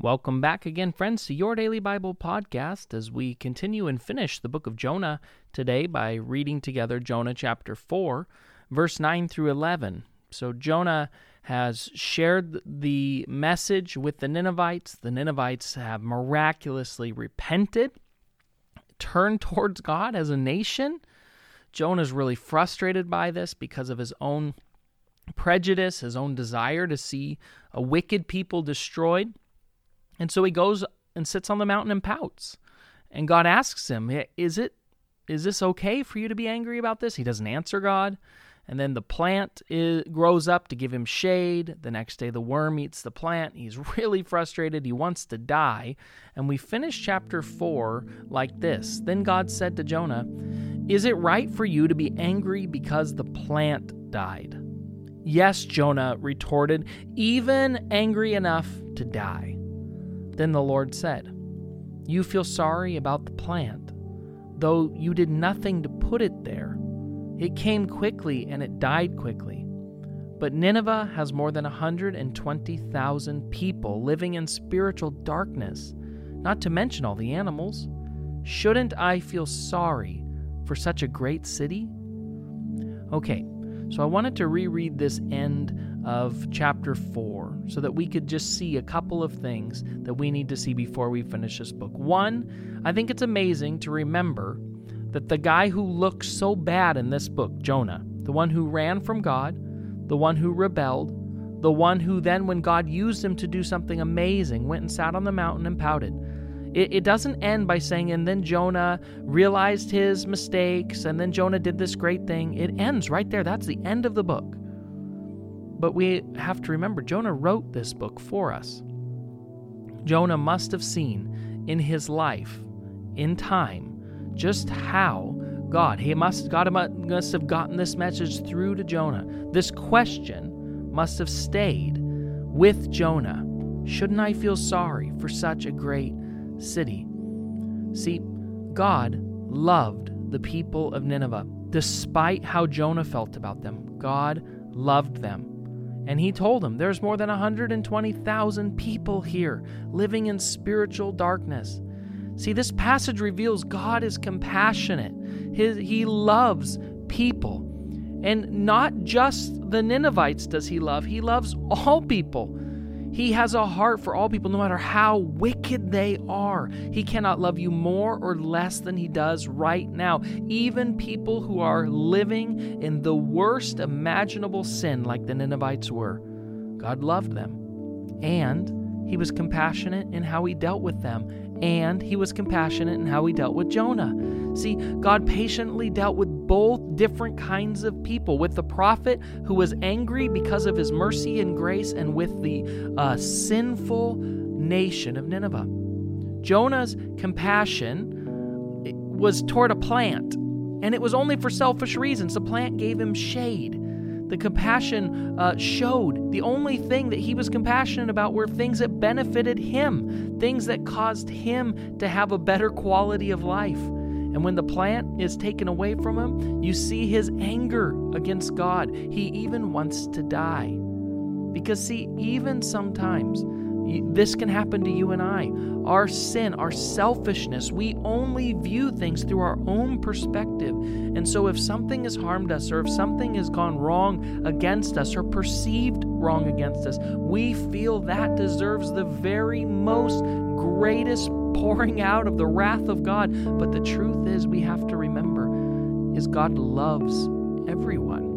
Welcome back again, friends, to your daily Bible podcast as we continue and finish the book of Jonah today by reading together Jonah chapter 4, verse 9 through 11. So, Jonah has shared the message with the Ninevites. The Ninevites have miraculously repented, turned towards God as a nation. Jonah is really frustrated by this because of his own prejudice, his own desire to see a wicked people destroyed. And so he goes and sits on the mountain and pouts. And God asks him, "Is it is this okay for you to be angry about this?" He doesn't answer God. And then the plant is, grows up to give him shade. The next day, the worm eats the plant. He's really frustrated. He wants to die. And we finish chapter 4 like this Then God said to Jonah, Is it right for you to be angry because the plant died? Yes, Jonah retorted, even angry enough to die. Then the Lord said, You feel sorry about the plant, though you did nothing to put it there. It came quickly and it died quickly. But Nineveh has more than 120,000 people living in spiritual darkness, not to mention all the animals. Shouldn't I feel sorry for such a great city? Okay, so I wanted to reread this end of chapter 4 so that we could just see a couple of things that we need to see before we finish this book. One, I think it's amazing to remember that the guy who looks so bad in this book, Jonah, the one who ran from God, the one who rebelled, the one who then, when God used him to do something amazing, went and sat on the mountain and pouted. It, it doesn't end by saying, and then Jonah realized his mistakes, and then Jonah did this great thing. It ends right there. That's the end of the book. But we have to remember, Jonah wrote this book for us. Jonah must have seen in his life, in time, just how God, he must, God must have gotten this message through to Jonah. This question must have stayed with Jonah. Shouldn't I feel sorry for such a great city? See, God loved the people of Nineveh. Despite how Jonah felt about them, God loved them. And he told them, There's more than 120,000 people here living in spiritual darkness. See, this passage reveals God is compassionate. His, he loves people. And not just the Ninevites does he love, he loves all people. He has a heart for all people, no matter how wicked they are. He cannot love you more or less than he does right now. Even people who are living in the worst imaginable sin, like the Ninevites were, God loved them. And he was compassionate in how he dealt with them and he was compassionate in how he dealt with Jonah. See, God patiently dealt with both different kinds of people with the prophet who was angry because of his mercy and grace, and with the uh, sinful nation of Nineveh. Jonah's compassion was toward a plant, and it was only for selfish reasons. The plant gave him shade the compassion uh, showed. The only thing that he was compassionate about were things that benefited him, things that caused him to have a better quality of life. And when the plant is taken away from him, you see his anger against God. He even wants to die. Because, see, even sometimes, this can happen to you and I. Our sin, our selfishness, we only view things through our own perspective. And so, if something has harmed us, or if something has gone wrong against us, or perceived wrong against us, we feel that deserves the very most greatest pouring out of the wrath of God. But the truth is, we have to remember is God loves everyone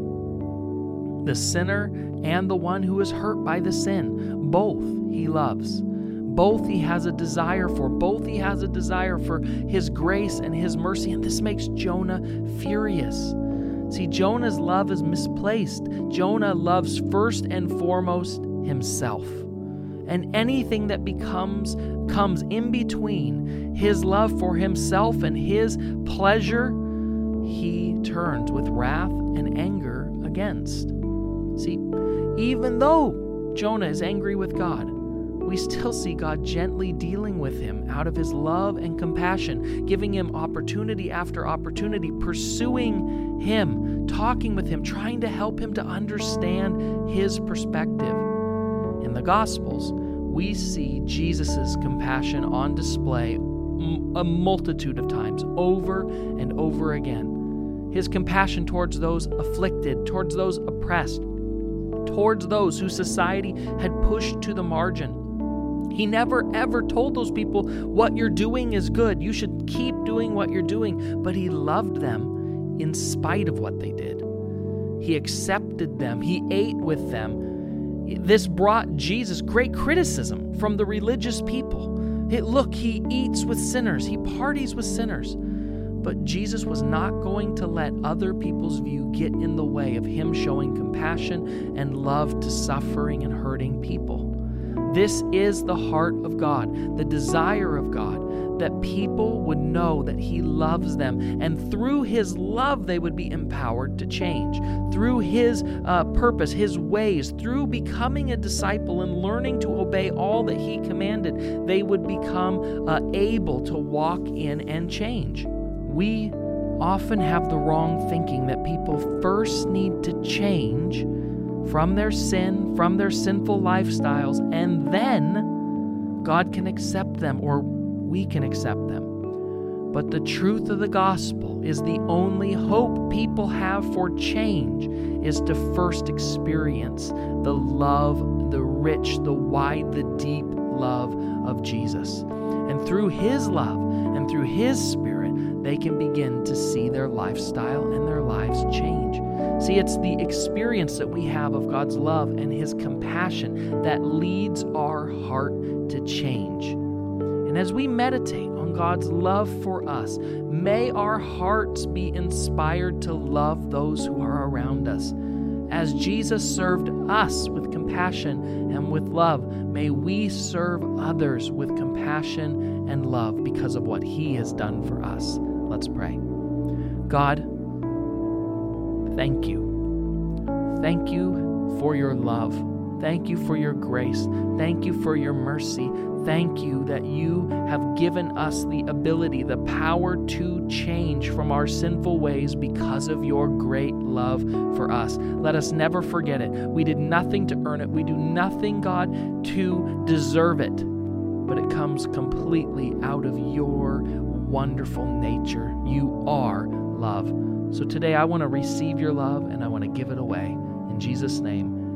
the sinner and the one who is hurt by the sin. Both he loves. Both he has a desire for. Both he has a desire for his grace and his mercy. And this makes Jonah furious. See, Jonah's love is misplaced. Jonah loves first and foremost himself. And anything that becomes comes in between his love for himself and his pleasure, he turns with wrath and anger against. See, even though Jonah is angry with God, we still see God gently dealing with him out of his love and compassion, giving him opportunity after opportunity, pursuing him, talking with him, trying to help him to understand his perspective. In the Gospels, we see Jesus' compassion on display a multitude of times, over and over again. His compassion towards those afflicted, towards those oppressed, towards those whose society had pushed to the margin. He never ever told those people, What you're doing is good. You should keep doing what you're doing. But he loved them in spite of what they did. He accepted them, he ate with them. This brought Jesus great criticism from the religious people. It, look, he eats with sinners, he parties with sinners. But Jesus was not going to let other people's view get in the way of him showing compassion and love to suffering and hurting people. This is the heart of God, the desire of God that people would know that He loves them, and through His love, they would be empowered to change. Through His uh, purpose, His ways, through becoming a disciple and learning to obey all that He commanded, they would become uh, able to walk in and change. We often have the wrong thinking that people first need to change from their sin, from their sinful lifestyles, and then God can accept them or we can accept them. But the truth of the gospel is the only hope people have for change is to first experience the love, the rich, the wide, the deep love of Jesus. And through his love and through his spirit, they can begin to see their lifestyle and their lives change. See, it's the experience that we have of God's love and his compassion that leads our heart to change. And as we meditate on God's love for us, may our hearts be inspired to love those who are around us. As Jesus served us with compassion and with love, may we serve others with compassion and love because of what He has done for us. Let's pray. God, thank you. Thank you for your love. Thank you for your grace. Thank you for your mercy thank you that you have given us the ability, the power to change from our sinful ways because of your great love for us. Let us never forget it. We did nothing to earn it, we do nothing, God, to deserve it, but it comes completely out of your wonderful nature. You are love. So today I want to receive your love and I want to give it away. In Jesus' name,